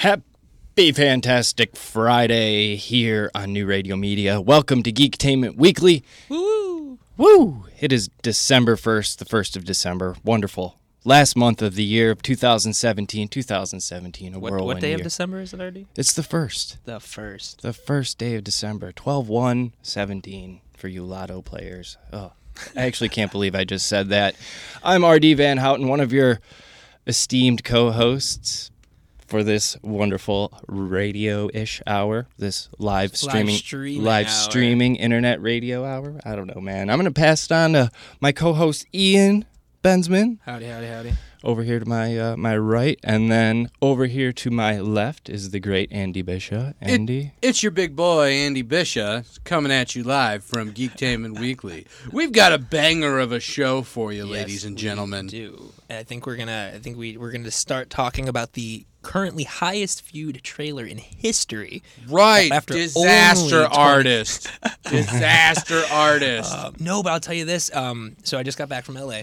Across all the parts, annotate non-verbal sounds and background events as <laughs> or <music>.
Happy Fantastic Friday here on New Radio Media. Welcome to Geektainment Weekly. Woo! Woo! It is December 1st, the 1st of December. Wonderful. Last month of the year of 2017. 2017, a What, whirlwind what day year. of December is it already? It's the first. The first. The first day of December. 12 1 17 for you lotto players. Oh, I actually can't believe I just said that. I'm RD Van Houten, one of your esteemed co hosts for this wonderful radio ish hour, this live streaming, streaming live streaming internet radio hour. I don't know, man. I'm going to pass it on to my co host, Ian Bensman Howdy, howdy, howdy. over here to my uh, my right, and then over here to my left is the great Andy Bishop. Andy, It's your big boy, Andy Bishop, coming at you live from Geektainment Weekly. We've got a banger of a show for you, ladies Yes, and we gentlemen. do. And I think we're gonna. I think we we're gonna start talking about the currently highest viewed trailer in history. Right, After disaster 20 artist. <laughs> disaster artist. Uh, no, but I'll tell you this. Um, so I just got back from LA.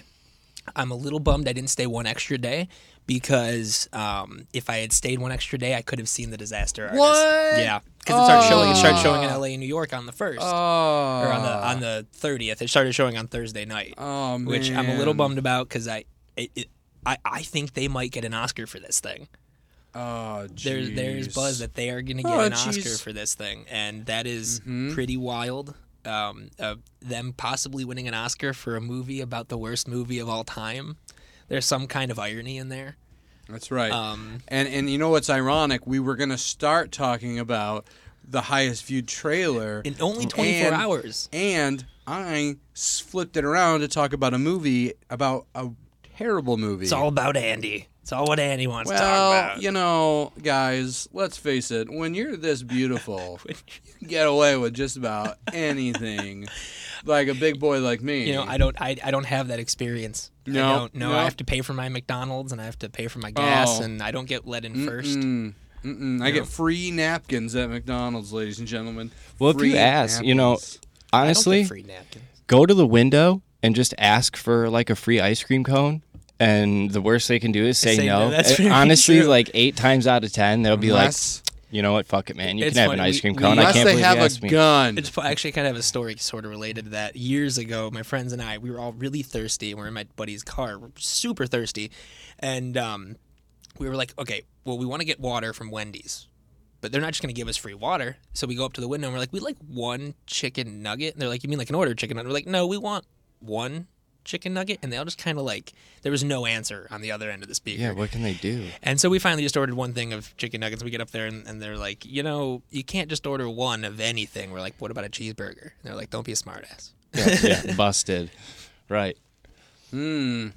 I'm a little bummed I didn't stay one extra day because um, if I had stayed one extra day, I could have seen the disaster artist. What? Yeah, because it started showing. It started showing in LA and New York on the first. oh, or on the on the thirtieth. It started showing on Thursday night, oh, man. which I'm a little bummed about because I, it, it, I I think they might get an Oscar for this thing. Oh, There's there's buzz that they are going to get Oh, an Oscar for this thing, and that is Mhm. pretty wild. Um, uh, them possibly winning an Oscar for a movie about the worst movie of all time. There's some kind of irony in there. That's right. Um, and and you know what's ironic? We were gonna start talking about the highest viewed trailer in only 24 And- hours. And I flipped it around to talk about a movie about a terrible movie. It's all about Andy. It's all what Andy wants to talk well, about. you know, guys, let's face it. When you're this beautiful, <laughs> you can get away with just about anything. Like a big boy like me. You know, I don't, I, I don't have that experience. No, I don't. No, no. I have to pay for my McDonald's and I have to pay for my gas, Oh. and I don't get let in first. Mm-mm. Mm-mm. I No. get free napkins at McDonald's, ladies and gentlemen. Well, if you Free ask, you know, napkins. I don't get honestly, free go to the window and just ask for like a free ice cream cone. And the worst they can do is say, Say no. no, that's Uh, very Honestly, true. like eight times out of ten, they'll be unless, like, you know what, fuck it, man. You can have funny, an ice cream we- cone. I can't they believe have you a me. gun. It's actually kind of have a story sort of related to that. Years ago, my friends and I, we were all really thirsty. and We were in my buddy's car, we're super thirsty, and um, we were like, okay, well, we want to get water from Wendy's, but they're not just going to give us free water. So we go up to the window and we're like, we like one chicken nugget. And they're like, you mean like an order chicken nugget? We're like, no, we want one chicken nugget. And they all just kind of like, there was no answer on the other end of the speaker. Yeah, what can they do? And so we finally just ordered one thing of chicken nuggets. We get up there and, and they're like, you know, you can't just order one of anything. We're like, what about a cheeseburger? And they're like, don't be a smartass. Yeah, yeah, <laughs> busted. Right. Hmm.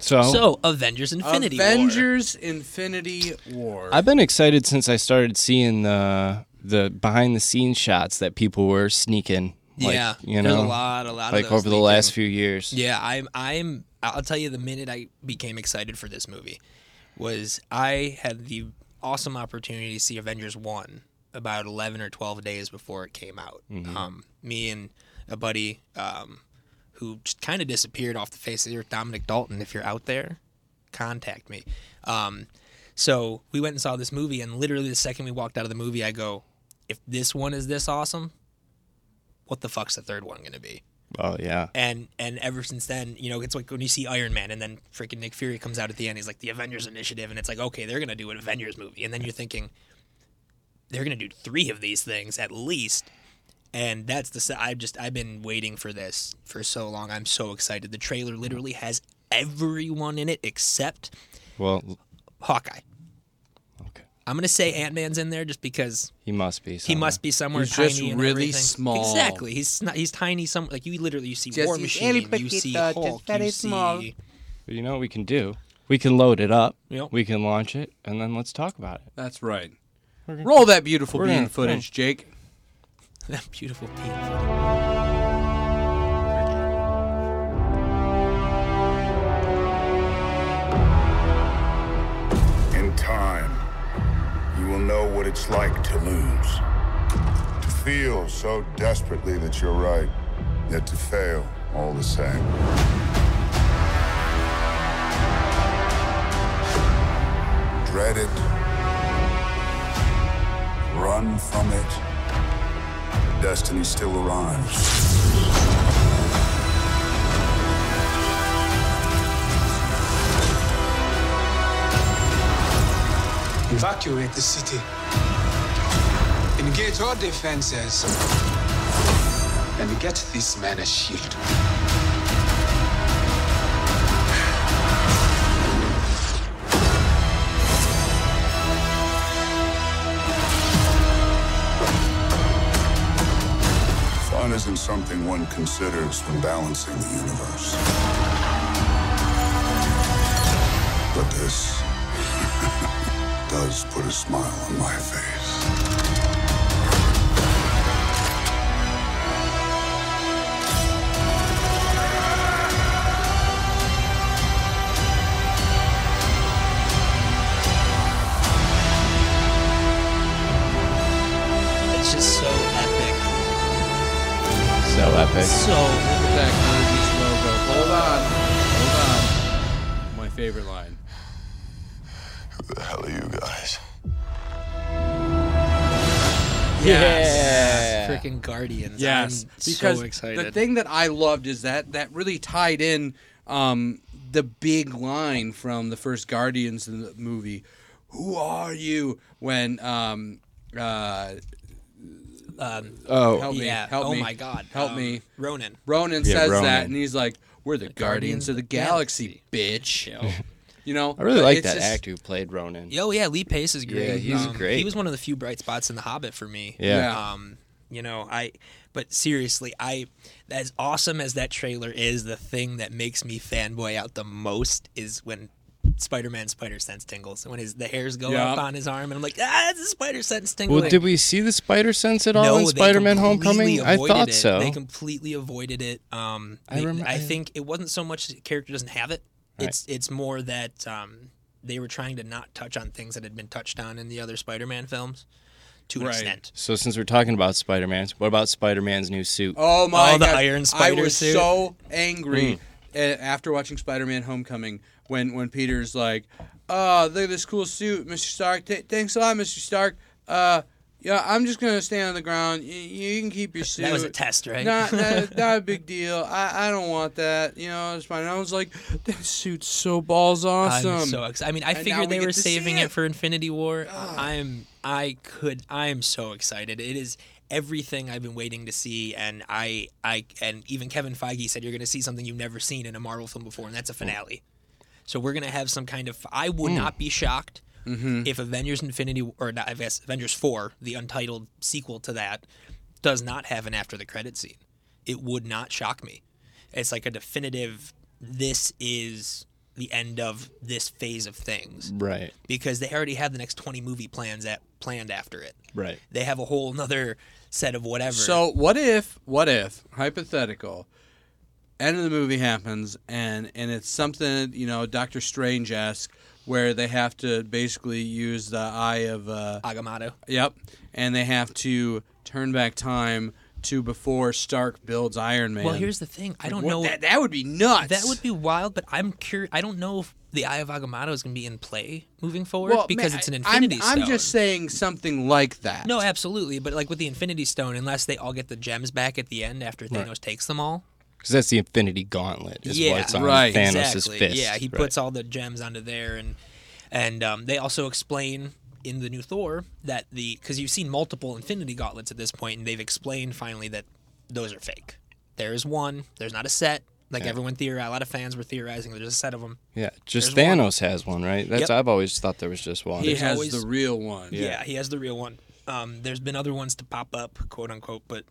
So, So Avengers Infinity War. Avengers Infinity War. I've been excited since I started seeing the the behind the scenes shots that people were sneaking. Like, yeah, you there's know, a lot, a lot like over the last few years. Yeah, I'm, I'm. I'll tell you, the minute I became excited for this movie was I had the awesome opportunity to see Avengers one about 11 or 12 days before it came out. Um, me and a buddy um, who just kind of disappeared off the face of the earth, Dominic Dalton. If you're out there, contact me. Um, so we went and saw this movie, and literally the second we walked out of the movie, I go, "If this one is this awesome, what the fuck's the third one gonna be?" Oh yeah. and and ever since then, you know, it's like when you see Iron Man and then freaking Nick Fury comes out at the end, he's like the Avengers Initiative, and it's like okay, they're gonna do an Avengers movie, and then you're thinking they're gonna do three of these things at least, and that's the I've just I've been waiting for this for so long. I'm so excited. The trailer literally has everyone in it except Well, Hawkeye. Okay. I'm gonna say Ant Man's in there just because He must be. he somewhere. must be somewhere He's tiny just and really everything. small. Exactly. He's not, he's tiny. Some like you literally you see Just War Machine, really you see petite, uh, just Hulk, very you small. see But you know what we can do? We can load it up. Yep. We can launch it, and then let's talk about it. That's right. Gonna- Roll that beautiful We're bean gonna- footage, Jake. <laughs> that beautiful Pete. In know what it's like to lose. To feel so desperately that you're right, yet to fail all the same. Dread it, run from it, destiny still arrives. Evacuate the city. Engage all defenses. And get this man a shield. Fun isn't something one considers when balancing the universe. But this does put a smile on my face. It's just so epic. So epic. So look at That Congress logo. Hold on. Hold on. My favorite line. Yeah. freaking Guardians. Yes, I'm because so excited. the thing that I loved is that that really tied in um, the big line from the first Guardians in the movie. Who are you? When um, uh, um, Oh, help me, yeah. help oh me, my God. help Um, me. Ronan. Ronan Yeah, says Ronan. that, and he's like, "We're the, Guardians, Guardians of the of the Galaxy, bitch." You know, I really like that just- actor who played Ronan. Oh yeah, Lee Pace is great. Yeah, he's Um, great. He was one of the few bright spots in The Hobbit for me. Yeah. Yeah. Um, you know, I. But seriously, I. As awesome as that trailer is, the thing that makes me fanboy out the most is when Spider-Man spider sense tingles. When his the hairs go Yeah. up on his arm, and I'm like, ah, it's a spider sense tingling. Well, did we see the spider sense at all no, in Spider-Man: Homecoming? I thought it. so. They completely avoided it. Um, I they- remem- I I- think it wasn't so much the character doesn't have it. Right. It's it's more that um, they were trying to not touch on things that had been touched on in the other Spider-Man films to an Right. extent. So since we're talking about Spider-Man, what about Spider-Man's new suit? Oh my Oh, the god! Iron I was suit. so angry uh, after watching Spider-Man: Homecoming when when Peter's like, "Oh, look at this cool suit, Mr. Stark. Th- thanks a lot, Mr. Stark. Uh, yeah, I'm just gonna stand on the ground. Y- you can keep your suit. That was a test, right? Not, <laughs> not, not a big deal. I, I don't want that. You know, it's fine. And I was like, that suit's so balls awesome. I'm so excited. I mean, I And figured we they were saving it. it. for Infinity War. I'm I could I am so excited. It is everything I've been waiting to see and I I and even Kevin Feige said you're going to see something you've never seen in a Marvel film before and that's a finale. So we're going to have some kind of I would hmm. not be shocked Mm-hmm. if Avengers Infinity or not, I guess Avengers 4, the untitled sequel to that, does not have an after the credit scene. It would not shock me. It's like a definitive this is the end of this phase of things Right, because they already have the next 20 movie plans at planned after it. right. They have a whole another set of whatever. So what if, what if, hypothetical, end of the movie happens and and it's something you know Doctor Strange esque where they have to basically use the eye of uh, Agamotto. yep, and they have to turn back time to before Stark builds Iron Man. Well, here's the thing. I don't What- know. that that would be nuts. That would be wild, but I'm curious. I don't know if the Eye of Agamotto is going to be in play moving forward well, because man, it's an I'm- Infinity I'm, Stone. just saying something like that. no, absolutely, but like with the Infinity Stone, unless they all get the gems back at the end after Thanos takes them all. Because that's the Infinity Gauntlet. Is yeah, what's on right, Thanos' exactly. fist. Yeah, he Right. puts all the gems onto there, and and um, they also explain in the new Thor that the because you've seen multiple Infinity Gauntlets at this point, and they've explained finally that those are fake. There is one. There's not a set. Like everyone theorized, a lot of fans were theorizing. There's a set of them. Yeah, just There's one. Thanos has one, right? That's Yep. I've always thought there was just one. he There's has always- the real one. Yeah. he has the real one. Um, there's been other ones to pop up, quote unquote, but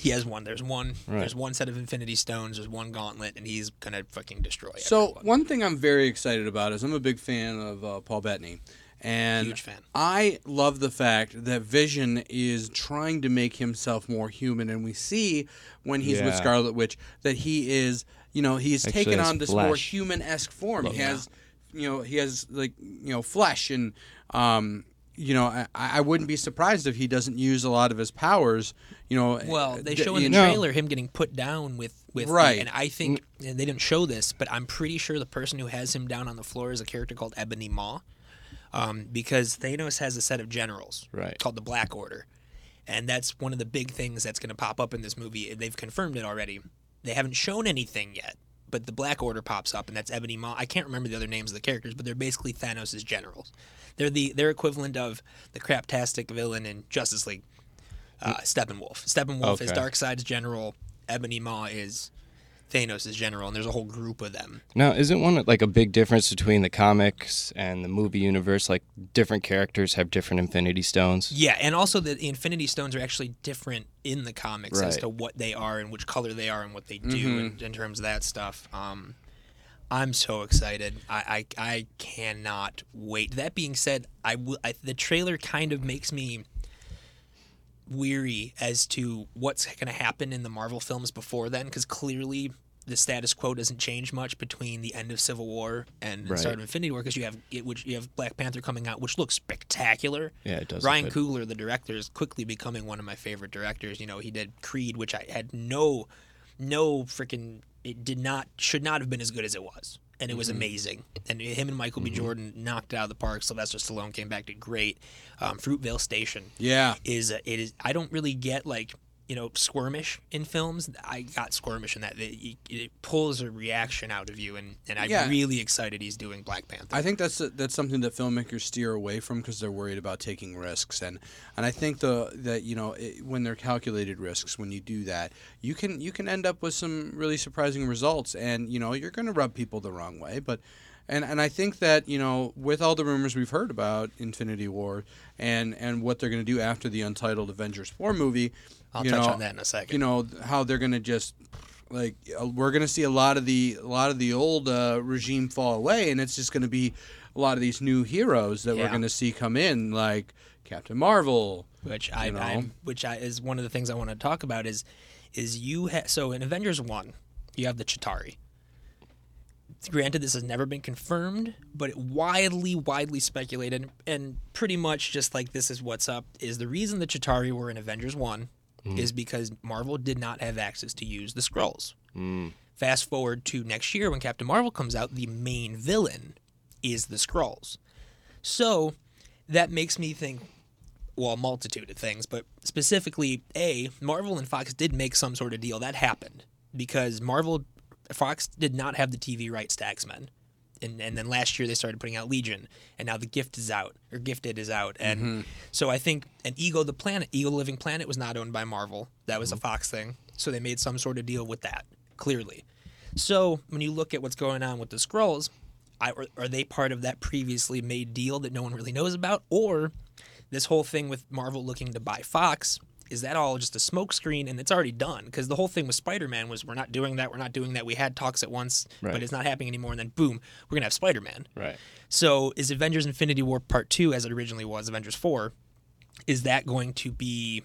he has one. There's one. Right. There's one set of Infinity Stones. There's one Gauntlet, and he's gonna fucking destroy. It. So everyone. one thing I'm very excited about is I'm a big fan of uh, Paul Bettany, and Huge fan. I love the fact that Vision is trying to make himself more human, and we see when he's with Scarlet Witch that he is, you know, he's Actually taken on this more human esque form. He has, you know, he has like you know flesh, and um, you know, I, I wouldn't be surprised if he doesn't use a lot of his powers. You know, Well, they d- show in you the know- trailer him getting put down with with Right. and I think and they didn't show this, but I'm pretty sure the person who has him down on the floor is a character called Ebony Maw. um, because Thanos has a set of generals Right. called the Black Order, and that's one of the big things that's going to pop up in this movie. They've confirmed it already. They haven't shown anything yet, but the Black Order pops up, and that's Ebony Maw. I can't remember the other names of the characters, but they're basically Thanos' generals. They're the their equivalent of the craptastic villain in Justice League, uh, Steppenwolf. Steppenwolf is Okay. Darkseid's general. Ebony Maw is Thanos' is general, and there's a whole group of them. Now, isn't one like a big difference between the comics and the movie universe? Like different characters have different Infinity Stones. Yeah, and also the, the Infinity Stones are actually different in the comics as to what they are and which color they are and what they do in, in terms of that stuff. Um, I'm so excited. I, I I cannot wait. That being said, I will. I, the trailer kind of makes me weary as to what's going to happen in the Marvel films before then, because clearly the status quo doesn't change much between the end of Civil War and the start of Infinity War, because you have it, which you have Black Panther coming out, which looks spectacular. Yeah, it does Ryan. Coogler, the director, is quickly becoming one of my favorite directors. You know, he did Creed, which I had no, no freaking. It did not, should not have been as good as it was, and it was Mm-hmm. amazing. And him and Michael B. Jordan knocked it out of the park. Sylvester Stallone came back to great. Um, Fruitvale Station Yeah. is a, it is. I don't really get like you know squirmish in films. I got squirmish in that. It, it pulls a reaction out of you, and and I'm Yeah. really excited he's doing Black Panther. I think that's that's something that filmmakers steer away from because they're worried about taking risks, and and I think the that you know it, when they're calculated risks, when you do that, you can you can end up with some really surprising results, and you know you're going to rub people the wrong way, but. And, and I think that you know with all the rumors we've heard about Infinity War and, and what they're going to do after the untitled Avengers four movie, I'll you touch know, on that in a second. you know how they're going to just like we're going to see a lot of the a lot of the old uh, regime fall away and it's just going to be a lot of these new heroes that we're going to see come in like Captain Marvel which I. I'm, which I, is one of the things I want to talk about is is you ha- so in Avengers one you have the Chitauri. Granted, this has never been confirmed, but it widely, widely speculated, and pretty much just like this is what's up. Is the reason the Chitauri were in Avengers one Mm. is because Marvel did not have access to use the Skrulls. Mm. Fast forward to next year when Captain Marvel comes out, the main villain is the Skrulls. So that makes me think well, a multitude of things, but specifically, A, Marvel and Fox did make some sort of deal. That happened because Marvel, Fox did not have the TV rights to X Men. And, and then last year they started putting out Legion, and now the Gift is out, or Gifted is out, and mm-hmm. so I think an Ego the Planet, Ego the Living Planet, was not owned by Marvel. That was a mm-hmm. Fox thing, so they made some sort of deal with that clearly. So when you look at what's going on with the Skrulls, I, are, are they part of that previously made deal that no one really knows about, or this whole thing with Marvel looking to buy Fox is that all just a smokescreen and it's already done? Because the whole thing with Spider-Man was we're not doing that, we're not doing that. We had talks at once, Right. but it's not happening anymore. And then boom, we're gonna have Spider-Man. Right. So is Avengers Infinity War Part Two, as it originally was, Avengers Four, is that going to be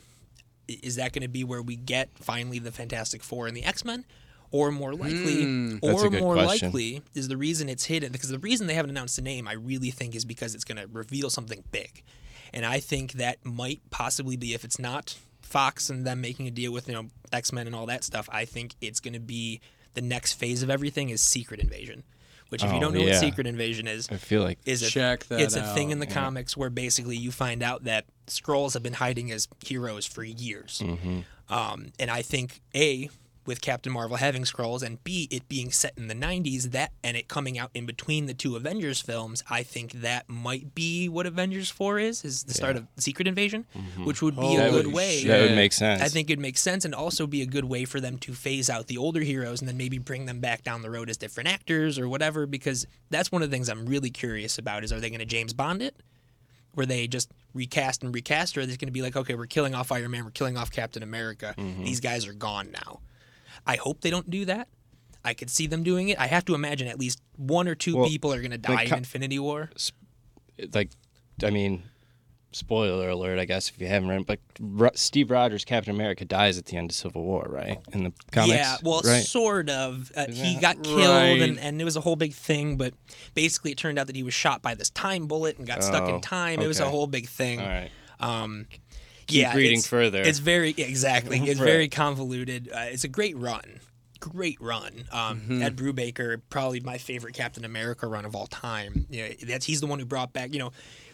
is that going to be where we get finally the Fantastic Four and the X Men? Or more likely, hmm, That's or more question. likely is the reason it's hidden because the reason they haven't announced the name, I really think, is because it's going to reveal something big, and I think that might possibly be if it's not Fox and them making a deal with you know X Men and all that stuff. I think it's going to be the next phase of everything is Secret Invasion, which if you Oh, don't know yeah. what Secret Invasion is, I feel like is a Check that it's a thing in the yeah. comics where basically you find out that Skrulls have been hiding as heroes for years. Mm-hmm. Um, and I think a with Captain Marvel having Skrulls and B it being set in the 90s that and it coming out in between the two Avengers films I think that might be what Avengers 4 is is the start of Secret Invasion which would be a Holy good way that would make sense. I think it'd make sense and also be a good way for them to phase out the older heroes and then maybe bring them back down the road as different actors or whatever. Because that's one of the things I'm really curious about is are they going to James Bond it? Where they just recast and recast, or are they going to be like, okay, we're killing off Iron Man, we're killing off Captain America. Mm-hmm. These guys are gone now. I hope they don't do that. I could see them doing it. I have to imagine at least one or two Well, people are going to die co- in Infinity War. like, I mean, spoiler alert, I guess if you haven't read, but Steve Rogers, Captain America, dies at the end of Civil War, right? In the comics, Yeah, well, right? sort of. Uh, he got killed, Right. and, and it was a whole big thing. But basically, it turned out that he was shot by this time bullet and got stuck Oh, in time. It was a whole big thing. All right. Um, Keep yeah, reading it's, further. It's very exactly. <laughs> It's Right. very convoluted. Uh, it's a great run. great run. Um, Mm-hmm. Ed Brubaker, probably my favorite Captain America run of all time. Yeah, that's he's the one who brought back. You know,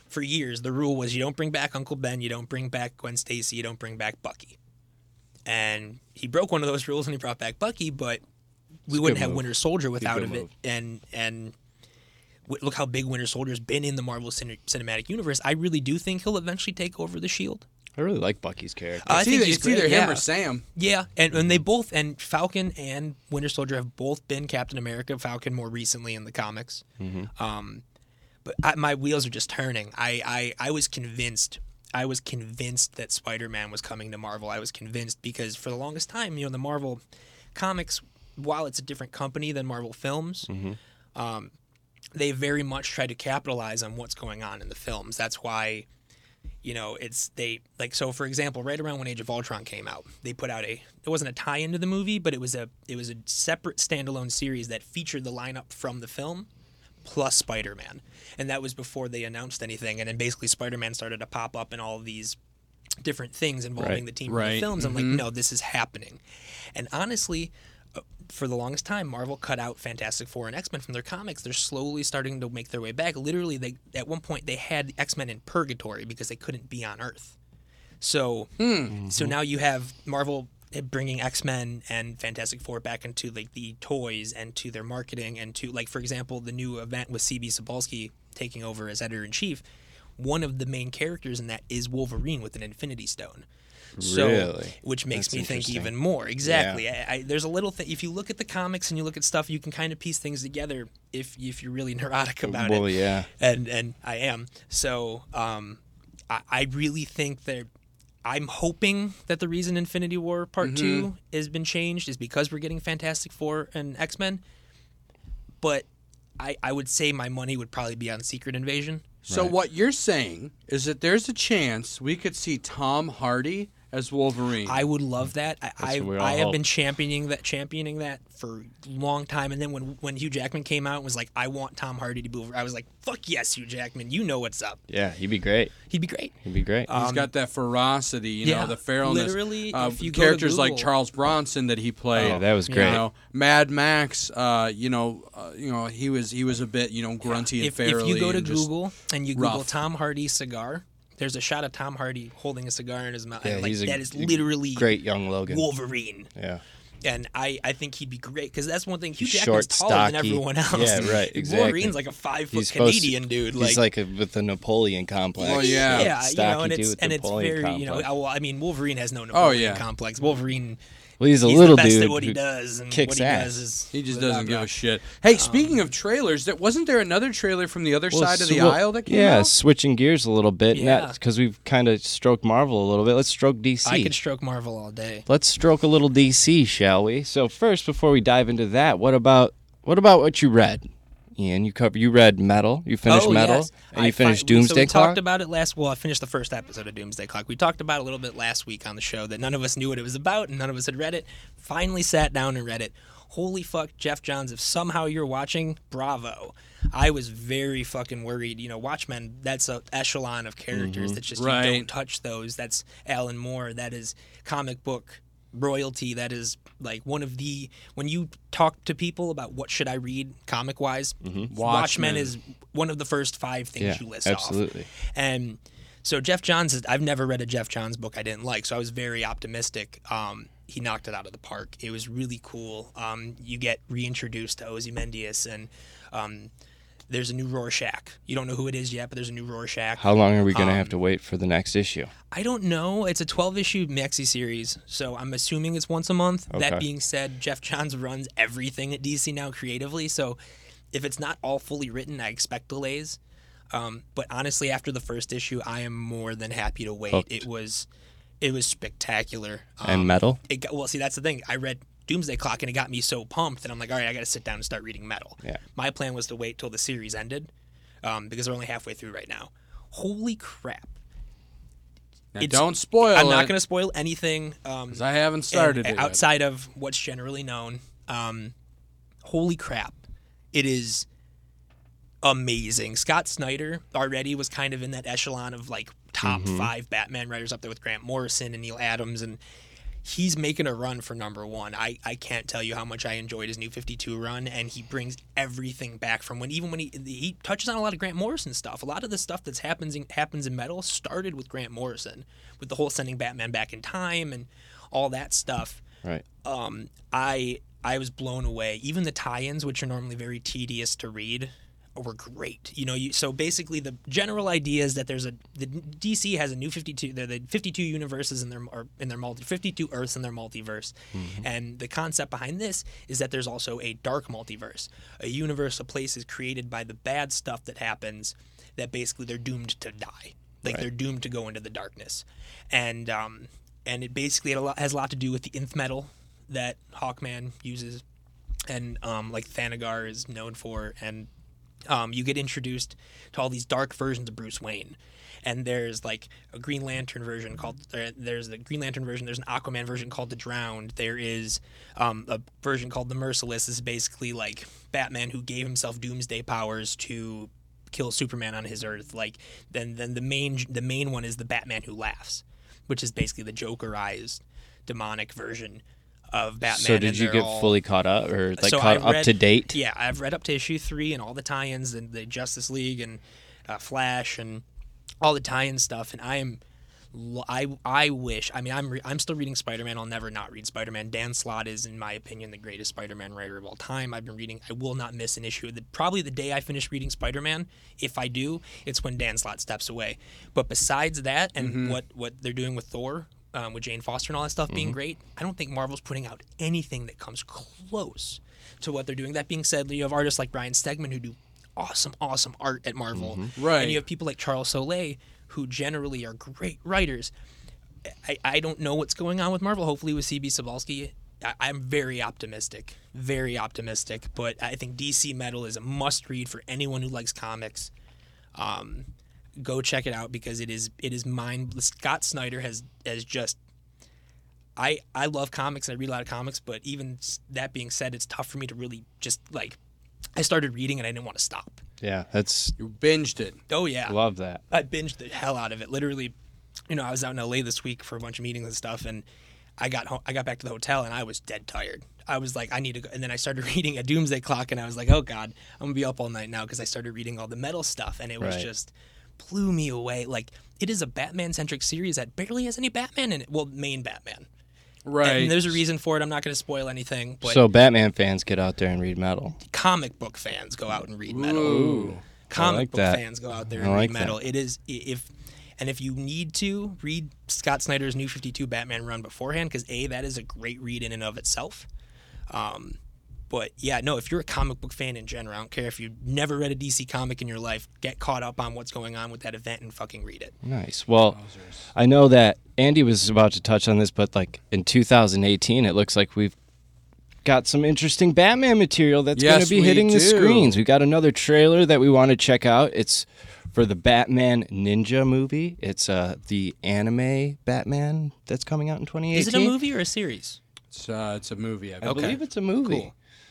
for years the rule was you don't bring back Uncle Ben, you don't bring back Gwen Stacy, you don't bring back Bucky. And he broke one of those rules and he brought back Bucky, but we wouldn't have move. Winter Soldier without it. move. And and look how big Winter Soldier's been in the Marvel cin- Cinematic Universe. I really do think he'll eventually take over the Shield. I really like Bucky's character. I It's think either, he's it's either him yeah. or Sam. Yeah, and, and they both and Falcon and Winter Soldier have both been Captain America. Falcon more recently in the comics. Um, but I, my wheels are just turning. I, I I was convinced. I was convinced that Spider Man was coming to Marvel. I was convinced because for the longest time, you know, the Marvel comics, while it's a different company than Marvel Films, um, they very much try to capitalize on what's going on in the films. That's why you know it's they like so for example right around when age of ultron came out they put out a it wasn't a tie into the movie but it was a it was a separate standalone series that featured the lineup from the film plus spider-man and that was before they announced anything and then basically spider-man started to pop up in all these different things involving Right. the team from Right. the films i'm like mm-hmm. no this is happening and honestly for the longest time marvel cut out fantastic four and x-men from their comics. They're slowly starting to make their way back. Literally they at one point they had x-men in purgatory because they couldn't be on earth. So hmm. so now you have marvel bringing x-men and fantastic four back into like the toys and to their marketing and to like for example the new event with cb Cebulski taking over as editor-in-chief one of the main characters in that is wolverine with an infinity stone so, Really? which makes That's me think even more. Exactly. I, I, there's a little thing. If you look at the comics and you look at stuff, you can kind of piece things together. If if you're really <laughs> neurotic about well, it. Well, yeah. And and I am. So um, I, I really think that I'm hoping that the reason Infinity War Part Two has been changed is because we're getting Fantastic Four and X Men. But I I would say my money would probably be on Secret Invasion. So Right. what you're saying is that there's a chance we could see Tom Hardy as Wolverine. I would love that. I, I, what we all I have hope. been championing that championing that for a long time. And then when when Hugh Jackman came out and was like, I want Tom Hardy to be over, I was like, fuck yes, Hugh Jackman, you know what's up. Yeah, he'd be great. He'd be great. He'd be great. He's got that ferocity, you know, the feralness. literally, Uh, if you go to characters like Charles Bronson that he played. Oh, that was You great. know, Mad Max. Uh, you know, uh, you know, he was he was a bit, you know, grunty and If, ferally. if you go to and just- Google and you Google rough. Tom Hardy cigar, there's a shot of Tom Hardy holding a cigar in his mouth. Yeah, like he's a that is literally great young Logan. Wolverine. Yeah. And I, I think he'd be great because that's one thing. Hugh He's Jackman's short, taller than everyone else. Yeah, right, <laughs> exactly. Wolverine's like a five foot He's supposed to- Canadian dude. He's like, a, with the Napoleon complex. Well, yeah. yeah, you know, and it's and it's Napoleon very you know. complex. Well, I mean, Wolverine has no oh, Napoleon yeah. complex. Wolverine, Well, he's a he's little the best dude at what he does, and kicks what he ass. does is He just doesn't give a shit. Hey, speaking um, of trailers, that wasn't there another trailer from the other Well, side of the sw- aisle that came yeah, out? switching gears a little bit. Yeah. because we've kind of stroked Marvel a little bit. Let's stroke DC. I could stroke Marvel all day. Let's stroke a little DC, shall we? So first, before we dive into that, what about what about what you read? Ian, you cover you read Metal. You finished oh, Metal, yes. and I you finished fi- Doomsday so we Clock. talked about it last. Well, I finished the first episode of Doomsday Clock. We talked about it a little bit last week on the show that none of us knew what it was about, and none of us had read it. Finally, sat down and read it. Holy fuck, Geoff Johns! If somehow you're watching, bravo. I was very fucking worried. You know, Watchmen. That's a echelon of characters mm-hmm. that just you don't touch those. That's Alan Moore. That is comic book royalty. That is like one of the when you talk to people about what should I read comic wise, Watchmen. Watchmen. is one of the first five things Yeah, you list absolutely. off. And so Geoff Johns is I've never read a Geoff Johns book I didn't like, so I was very optimistic. Um, he knocked it out of the park. It was really cool. Um, you get reintroduced to Ozymandias and um, there's a new Rorschach. You don't know who it is yet, but there's a new Rorschach. How long are we going to Um, have to wait for the next issue? I don't know. It's a 12 issue maxi series, so I'm assuming it's once a month. Okay. That being said, Geoff Johns runs everything at DC now creatively, so if it's not all fully written, I expect delays. Um, but honestly, after the first issue, I am more than happy to wait. Hooked. It was, it was spectacular. Um, and Metal. it got, well, see, that's the thing. I read Doomsday Clock and it got me so pumped that I'm like, all right, I got to sit down and start reading Metal. Yeah. My plan was to wait till the series ended, um, because we're only halfway through right now. Holy crap! Now, it's- don't spoil I'm not going to spoil anything. Um, 'cause I haven't started and it. yet. outside of what's generally known. Um, holy crap! It is amazing. Scott Snyder already was kind of in that echelon of like top Mm-hmm. five Batman writers up there with Grant Morrison and Neal Adams, and he's making a run for number one. I, I can't tell you how much I enjoyed his new 52 run, and he brings everything back from when even when he he touches on a lot of Grant Morrison stuff. A lot of the stuff that's happens in, happens in metal started with Grant Morrison, with the whole sending Batman back in time and all that stuff. Right. Um, I I was blown away. Even the tie-ins, which are normally very tedious to read, were great. You know, you, so basically the general idea is that there's a the DC has a new 52 the, the 52 universes in their or in their multi 52 Earths in their multiverse. And the concept behind this is that there's also a dark multiverse, a universe of places created by the bad stuff that happens that basically they're doomed to die. Like they're doomed to go into the darkness. And um and it basically a has a lot to do with the nth metal that Hawkman uses and um, like Thanagar is known for, and um, you get introduced to all these dark versions of Bruce Wayne. And there's like a Green Lantern version called. There's the Green Lantern version. There's an Aquaman version called the Drowned. There is um, a version called the Merciless. This is basically like Batman who gave himself Doomsday powers to kill Superman on his Earth. Like then, then the main the main one is the Batman who laughs, which is basically the Jokerized demonic version of Batman. so did you get all- fully caught up or like so caught I up to date? Yeah, I've read up to issue three and all the tie-ins and the Justice League and uh, Flash and all the tie-in stuff. And I am, I I wish. I mean, I'm re- I'm still reading Spider-Man. I'll never not read Spider-Man. Dan Slott is, in my opinion, the greatest Spider-Man writer of all time. I've been reading. I will not miss an issue. The, probably the day I finish reading Spider-Man, if I do, it's when Dan Slott steps away. But besides that, and what what they're doing with Thor. Um, with Jane Foster and all that stuff being great, I don't think Marvel's putting out anything that comes close to what they're doing. That being said, you have artists like Brian Stegman who do awesome, awesome art at Marvel, Right. And you have people like Charles Soule who generally are great writers. I, I don't know what's going on with Marvel. Hopefully, with CB Cebulski, I, I'm very optimistic, very optimistic. But I think DC Metal is a must-read for anyone who likes comics. Um, go check it out because it is it is mind. Scott Snyder has has just I I love comics and I read a lot of comics, but even that being said, it's tough for me to really just like. I started reading and I didn't want to stop. Yeah, that's You binged it. Oh yeah, love that. I binged the hell out of it. Literally, you know, I was out in LA this week for a bunch of meetings and stuff, and I got home, I got back to the hotel and I was dead tired. I was like, I need to go. And then I started <laughs> reading a Doomsday Clock, and I was like, oh god, I'm gonna be up all night now because I started reading all the metal stuff, and it was Right. just blew me away. Like it is a Batman centric series that barely has any Batman in it. Well, main Batman. Right. And there's a reason for it. I'm not going to spoil anything, but so Batman fans get out there and read metal. comic book fans go out and read metal. Ooh. Comic like book that. fans go out there I and like read metal. It is if and if you need to read Scott Snyder's New 52 Batman run beforehand because a that is a great read in and of itself. Um, but yeah, no, if you're a comic book fan in general, I don't care if you've never read a DC comic in your life, get caught up on what's going on with that event and fucking read it. Nice. Well, I know that Andy was about to touch on this, but like in 2018, it looks like we've got some interesting Batman material that's going to be we hitting the do. screens. We got another trailer that we want to check out. It's for the Batman Ninja movie. It's uh, the anime Batman that's coming out in 2018. Is it a movie or a series? It's, uh, it's a movie. I I believe. believe it's a movie. Cool.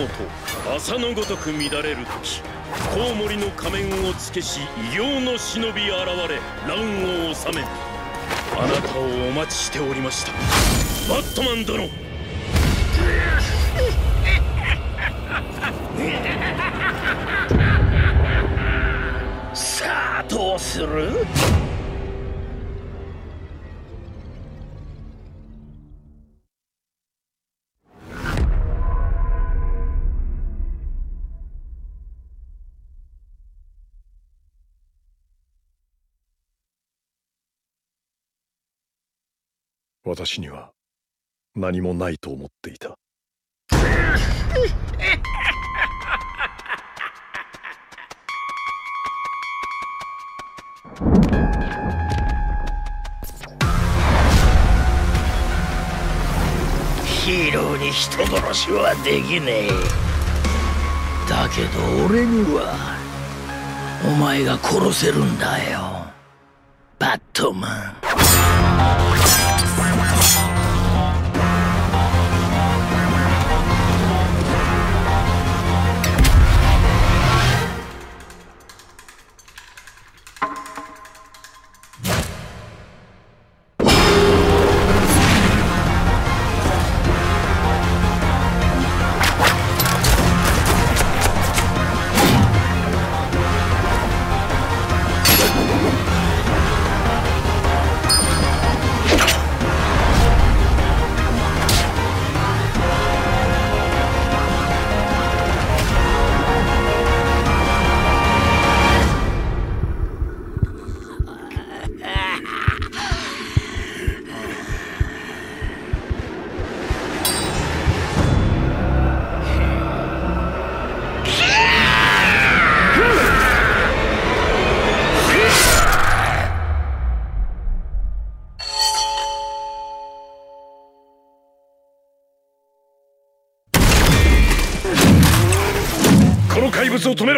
日の本朝のごとく乱れる時コウモリの仮面をつけし異形の忍び現れ乱を治めあなたをお待ちしておりました。バットマン殿！さあどうする？私には何もないと思っていた。ヒーローに人殺しはできねえ。だけど俺にはお前が殺せるんだよ。バットマン。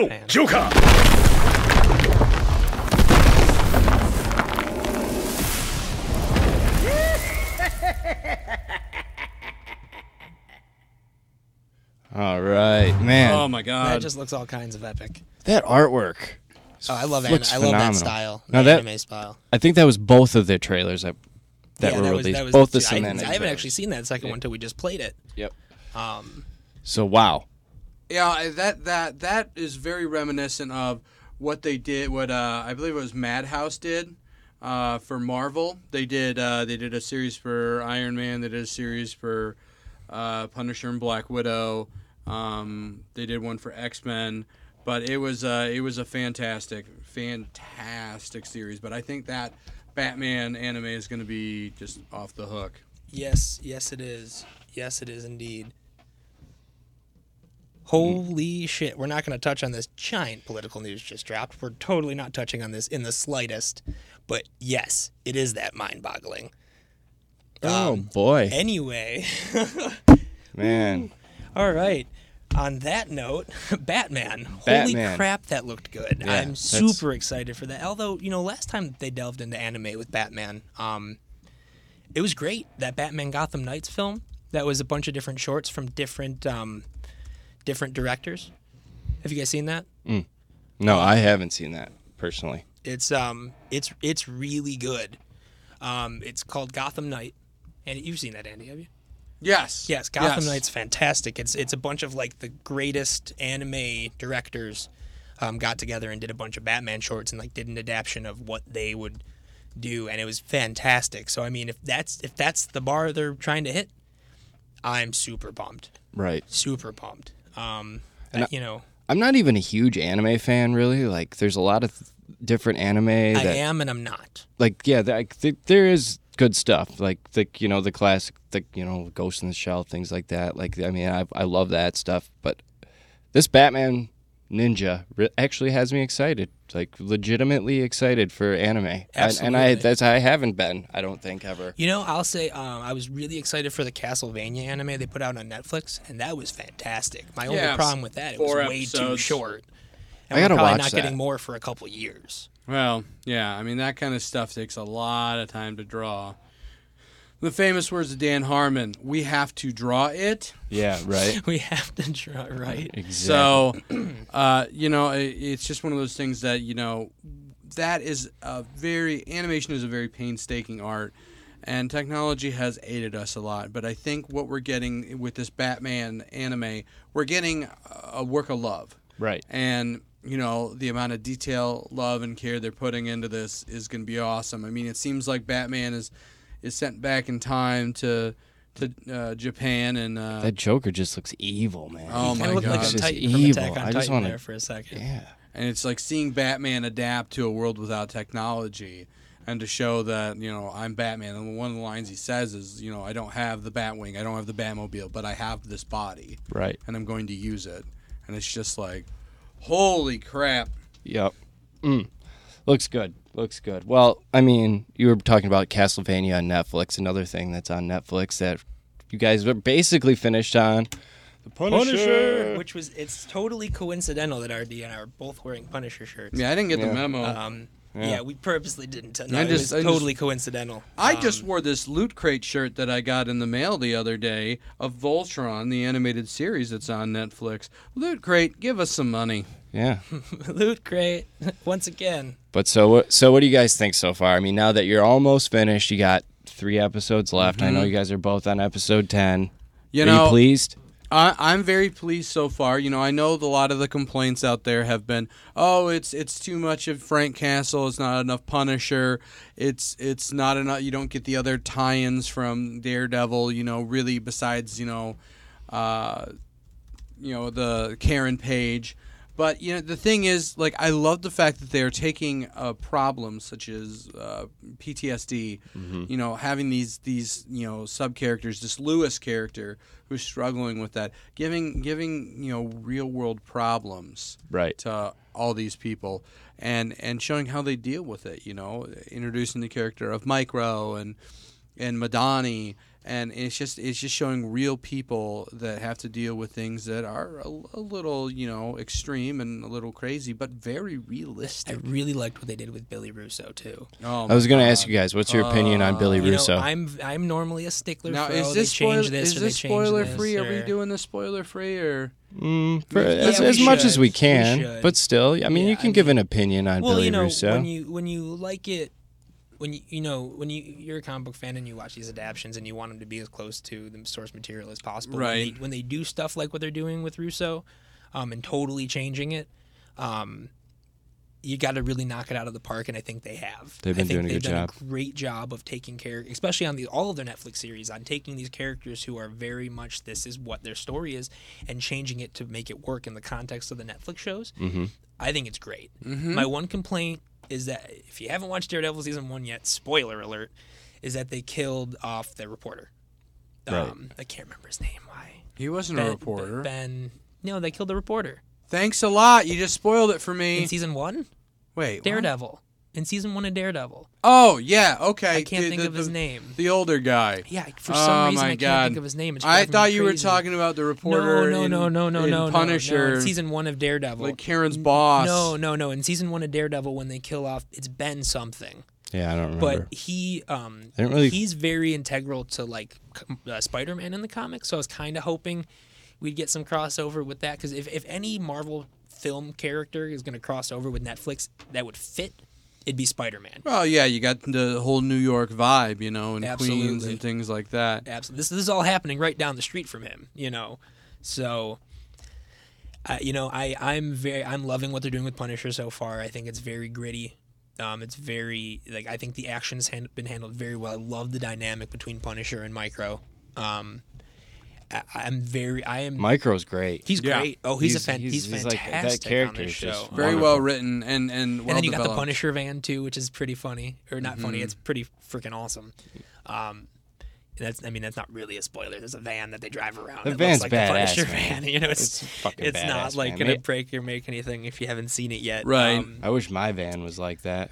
Metal Joker. <laughs> All right, man. Oh my god. That just looks all kinds of epic. That artwork. Oh, I love it. I love that style. Now that anime style. I think that was both of their trailers that that yeah, were that was, released. That was both the, same. I, I haven't actually seen that second yeah. one until we just played it. Yep. Um. So wow. Yeah, that that that is very reminiscent of what they did. What uh, I believe it was Madhouse did uh, for Marvel. They did uh, they did a series for Iron Man. They did a series for uh, Punisher and Black Widow. Um, they did one for X Men. But it was uh, it was a fantastic fantastic series. But I think that Batman anime is going to be just off the hook. yes, yes, it is. Yes, it is indeed. Holy shit. We're not going to touch on this giant political news just dropped. We're totally not touching on this in the slightest. But yes, it is that mind boggling. oh boy, Anyway, <laughs> man. all right. On that note, <laughs> Batman. Holy crap, that looked good. Yeah, I'm that's- super excited for that. Although, you know, last time they delved into anime with Batman, um, it was great. That Batman Gotham Knights film, that was a bunch of different shorts from different um, different directors. Have you guys seen that? No, I haven't seen that personally. It's um it's it's really good. Um, it's called Gotham Knight. And you've seen that, Andy, have you? Yes. Yes, Gotham Yes. Knight's fantastic. It's it's a bunch of like the greatest anime directors um, got together and did a bunch of Batman shorts and like did an adaptation of what they would do, and it was fantastic. So I mean, if that's if that's the bar they're trying to hit, I'm super pumped, Right. super pumped. Um, And I- you know, I'm not even a huge anime fan, really. Like, there's a lot of th- different anime I that, am and I'm not. like, yeah, th- there is good stuff. Like, the you know, the classic, the you know, Ghost in the Shell, things like that. Like, I mean, I I love that stuff. But this Batman Ninja re- actually has me excited, like, legitimately excited for anime. And, and I that's I haven't been, I don't think ever. You know, I'll say um, I was really excited for the Castlevania anime they put out on Netflix, and that was fantastic. My only problem with that, it was four way too short. And I we're gotta probably watch not that. getting more for a couple years. Well, yeah, I mean that kind of stuff takes a lot of time to draw. The famous words of Dan Harmon: "We have to draw it." Yeah, right. <laughs> We have to draw right. Exactly. So, <clears throat> uh, you know, it, it's just one of those things that you know, that is a very animation is a very painstaking art, and technology has aided us a lot. But I think what we're getting with this Batman anime, we're getting a work of love. right. and you know the amount of detail love and care they're putting into this is going to be awesome i mean it seems like batman is is sent back in time to to uh, japan and uh, That Joker just looks evil, man. Oh Kind my of looked like God. a Titan just evil. Attack on I just wanna- there for a second. yeah. and it's like seeing batman adapt to a world without technology and to show that you know i'm batman and one of the lines he says is you know i don't have the batwing i don't have the batmobile but i have this body Right. and i'm going to use it and it's just like holy crap Yep. Mm. Looks good. Looks good. Well, I mean, you were talking about Castlevania on Netflix. Another thing that's on Netflix that you guys were basically finished on the Punisher. Which was it's totally coincidental that RD and I are both wearing Punisher shirts. Yeah, I didn't get Yeah. the memo. Um, yeah. we purposely didn't. No, I it just- was I just- totally coincidental. I Um, just wore this Loot Crate shirt that I got in the mail the other day of Voltron, the animated series that's on Netflix. Loot Crate, give us some money. Yeah. <laughs> loot crate <laughs> once again. But so what? So what do you guys think so far? I mean, now that you're almost finished, you got three episodes left. I know you guys are both on episode ten. Mm-hmm. You are know, you pleased? I, I'm very pleased so far. You know, I know a lot of the complaints out there have been, oh, it's it's too much of Frank Castle. It's not enough Punisher. It's it's not enough. You don't get the other tie-ins from Daredevil. You know, really besides you know, uh, you know the Karen Page. But you know the thing is, like, I love the fact that they are taking uh, problems such as uh, PTSD. You know, having these these you know sub characters, this Lewis character who's struggling with that, giving giving you know real world problems Right. to all these people, and and showing how they deal with it. You know, introducing the character of Micro and and Madani, and it's just it's just showing real people that have to deal with things that are a, a little you know extreme and a little crazy, but very realistic I really liked what they did with Billy Russo too. Oh I was going to ask you guys, what's your opinion on Billy You Russo? know, I'm I'm normally a stickler Now for is oh, this change spoil- this is or this spoiler this, free? Are we doing this spoiler free or? Mm, for, Yeah, as, we as much as we We can, should. but still, I mean, Yeah, you can I give mean- an opinion on well, Billy you know, Russo. when you when you like it, when you you know when you you're a comic book fan and you watch these adaptions and you want them to be as close to the source material as possible. When Right. they, when they do stuff like what they're doing with Russo, um, and totally changing it, um, you got to really knock it out of the park, and I think they have. They've I been think doing a they've good done job. A great job of taking care, especially on the all of their Netflix series, on taking these characters who are very much this is what their story is, and changing it to make it work in the context of the Netflix shows. Mhm. I think it's great. Mm-hmm. My one complaint is that if you haven't watched Daredevil season one yet, spoiler alert, is that they killed off the reporter. Right. Um, I can't remember his name. Why? He wasn't a reporter. Ben. No, they killed the reporter Thanks a lot. You just spoiled it for me. in me. season one. Wait, what? Daredevil in season one of Daredevil. Oh yeah, okay. I can't The- think the- of his the- name. The older guy. Yeah, for oh some reason my I God. can't think of his name. It's I thought you were talking about the reporter. no, in, no, no, no, in no, no, Punisher. No, in season one of Daredevil. like Karen's boss. no, no, no. In season one of Daredevil, when they kill off, it's Ben something. yeah, I don't remember. but he um I don't really- he's very integral to like uh, Spider-Man in the comics so I was kind of hoping we'd get some crossover with that cuz if if any Marvel film character is going to cross over with Netflix that would fit it'd be Spider-Man. Well, yeah, you got the whole New York vibe, you know, and Queens and things like that. Absolutely. This, this is all happening right down the street from him, you know. So uh, you know, I I'm very I'm loving what they're doing with Punisher so far. I think it's very gritty. Um, it's very like I think the action's hand, been handled very well. I love the dynamic between Punisher and Micro. Um, I'm very I am. Micro's great. he's Yeah. great. Oh, he's, He's- a fan, he's- he's, he's like- that fantastic character on is this show. Very Wonderful. well written and and well and then you got the. Punisher van too, which is pretty funny, or not funny. Mm-hmm. It's pretty freaking awesome. Um, that's I mean that's not really a spoiler. There's a van that they drive around. The that van's looks like the Punisher man. van. <laughs> You know, it's It's fucking it's not like man. gonna break or make anything if you haven't seen it yet. Right. Um, I wish my van was like that.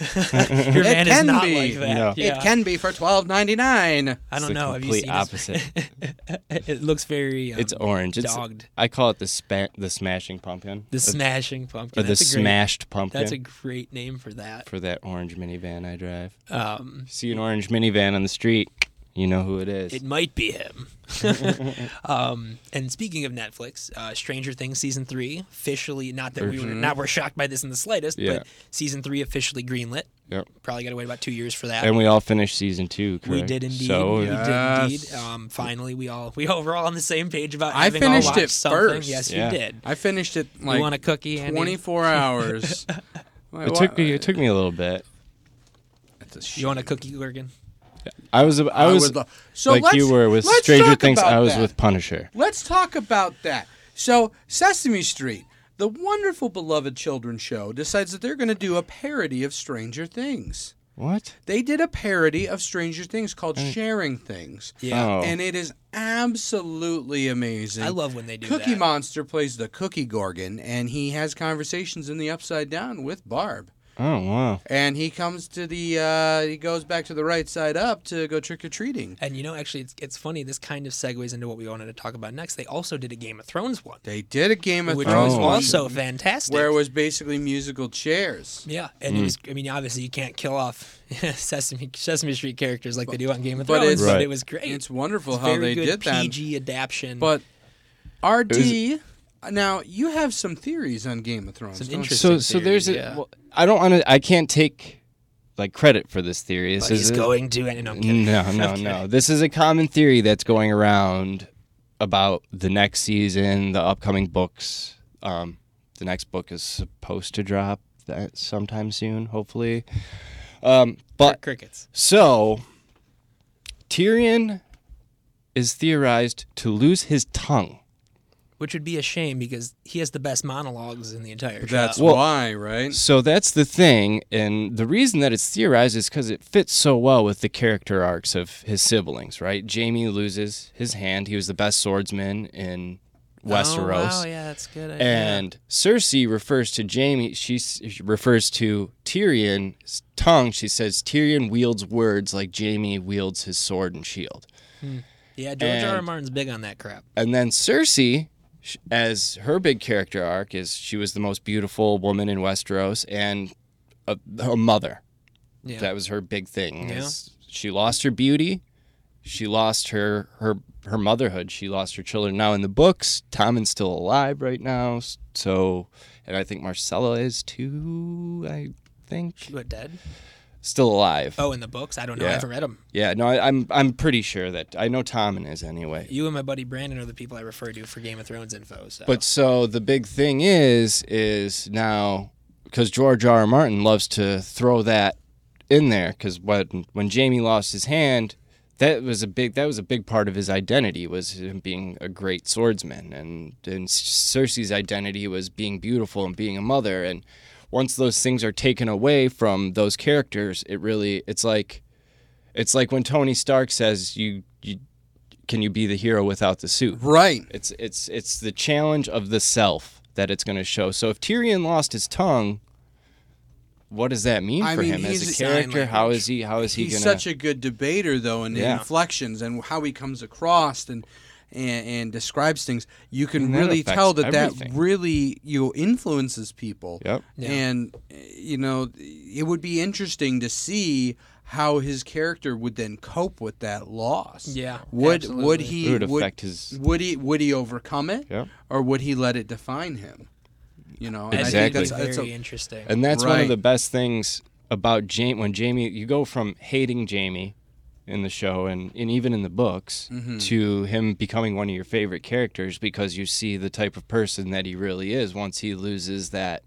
Your van is can not be. like that. No. Yeah. It can be for twelve ninety nine. I don't the know. Have you complete seen opposite. It? <laughs> it looks very. Um, it's orange. It's dogged. I call it the spa- the smashing pumpkin. The smashing pumpkin. or the That's a great, smashed pumpkin That's a great name for that. for that orange minivan I drive. Um, See an orange minivan on the street, you know who it is. It might be him. <laughs> um, and speaking of Netflix, uh, Stranger Things season three officially not that we were not we're shocked by this in the slightest, Yeah. but season three officially greenlit. Yep. Probably got to wait about two years for that. And we all finished season two. We did indeed. So we Yes. did indeed. Um, finally, we all we all were all on the same page about I having all finished watched it something. first. Yes, Yeah. you did. I finished it you like want a cookie? Andy? twenty four <laughs> hours. it took me. It took me a little bit. You want a cookie, Gorgon? I was. I I was lo- so like you were with Stranger Things. I was that. with Punisher. Let's talk about that. So, Sesame Street, the wonderful beloved children's show, decides that they're going to do a parody of Stranger Things. What? They did a parody of Stranger Things called Sharing Things. Yeah. Oh. And it is absolutely amazing. I love when they do Cookie that. Monster plays the Cookie Gorgon, and he has conversations in the Upside Down with Barb. Oh wow. and he comes to the uh, he goes back to the right side up to go trick or treating. And you know, actually, it's, it's funny. This kind of segues into what we wanted to talk about next. They also did a Game of Thrones one, They did a Game of which Thrones was Oh. one also fantastic. where it was basically musical chairs. yeah, and Hmm. it was. I mean, obviously, you can't kill off <laughs> Sesame Sesame Street characters like they do on Game of But Thrones, it's- but Right. it was great. It's wonderful It's how very they good did that. PG adaptation. But RD, now you have some theories on Game of Thrones. Some don't interesting- So so there's a. yeah. Well, I don't want to. I can't take like credit for this theory. This But he's is a- going to. And no, I'm kidding. No, <laughs> no, I'm no. This is a common theory that's going around about the next season, the upcoming books. Um, the next book is supposed to drop that sometime soon, hopefully. Um, but crickets. so Tyrion is theorized to lose his tongue. Which would be a shame because he has the best monologues in the entire show. That's Well- why, right? So that's the thing, and the reason that it's theorized is because it fits so well with the character arcs of his siblings, right? Jaime loses his hand; he was the best swordsman in Westeros, Oh, wow, yeah, that's good. idea. and Cersei refers to Jaime. She she refers to Tyrion's tongue. She says Tyrion wields words like Jaime wields his sword and shield. Hmm. yeah, George R. R. Martin's big on that crap. And then Cersei, sh- as her big character arc, is she was the most beautiful woman in Westeros and a, a mother. Yeah. That was her big thing. Yeah. She lost her beauty. She lost her her her motherhood. She lost her children. Now in the books, Tommen's still alive right now. So, and I think Myrcella is too. I think She went dead. Still alive. Oh, in the books? I don't know. I haven't read them. Yeah, no, I, I'm I'm pretty sure that I know Tommen is anyway. You and my buddy Brandon are the people I refer to for Game of Thrones info. So. But so the big thing is, is now because George R. R. Martin loves to throw that in there because when when Jaime lost his hand, that was a big that was a big part of his identity was him being a great swordsman, and and Cersei's identity was being beautiful and being a mother, and once those things are taken away from those characters, it really it's like it's like when Tony Stark says you you can you be the hero without the suit Right. it's it's it's the challenge of the self that it's going to show. So if Tyrion lost his tongue, what does that mean I for mean, him as a character? How is he? How is he He's going such a good debater, though, in Yeah. inflections and how he comes across and and, and describes things. You can that really tell that everything. that really you know, influences people. Yep. Yeah. And you know, it would be interesting to see how his character would then cope with that loss. Yeah, Would would he It would would, affect his- would he would he overcome it? Yep. Or would he let it define him? You know, and Exactly. I think that's, very a, interesting. And that's one of the best things about Jaime. When Jaime, you go from hating Jaime in the show and, and even in the books Mm-hmm. to him becoming one of your favorite characters because you see the type of person that he really is once he loses that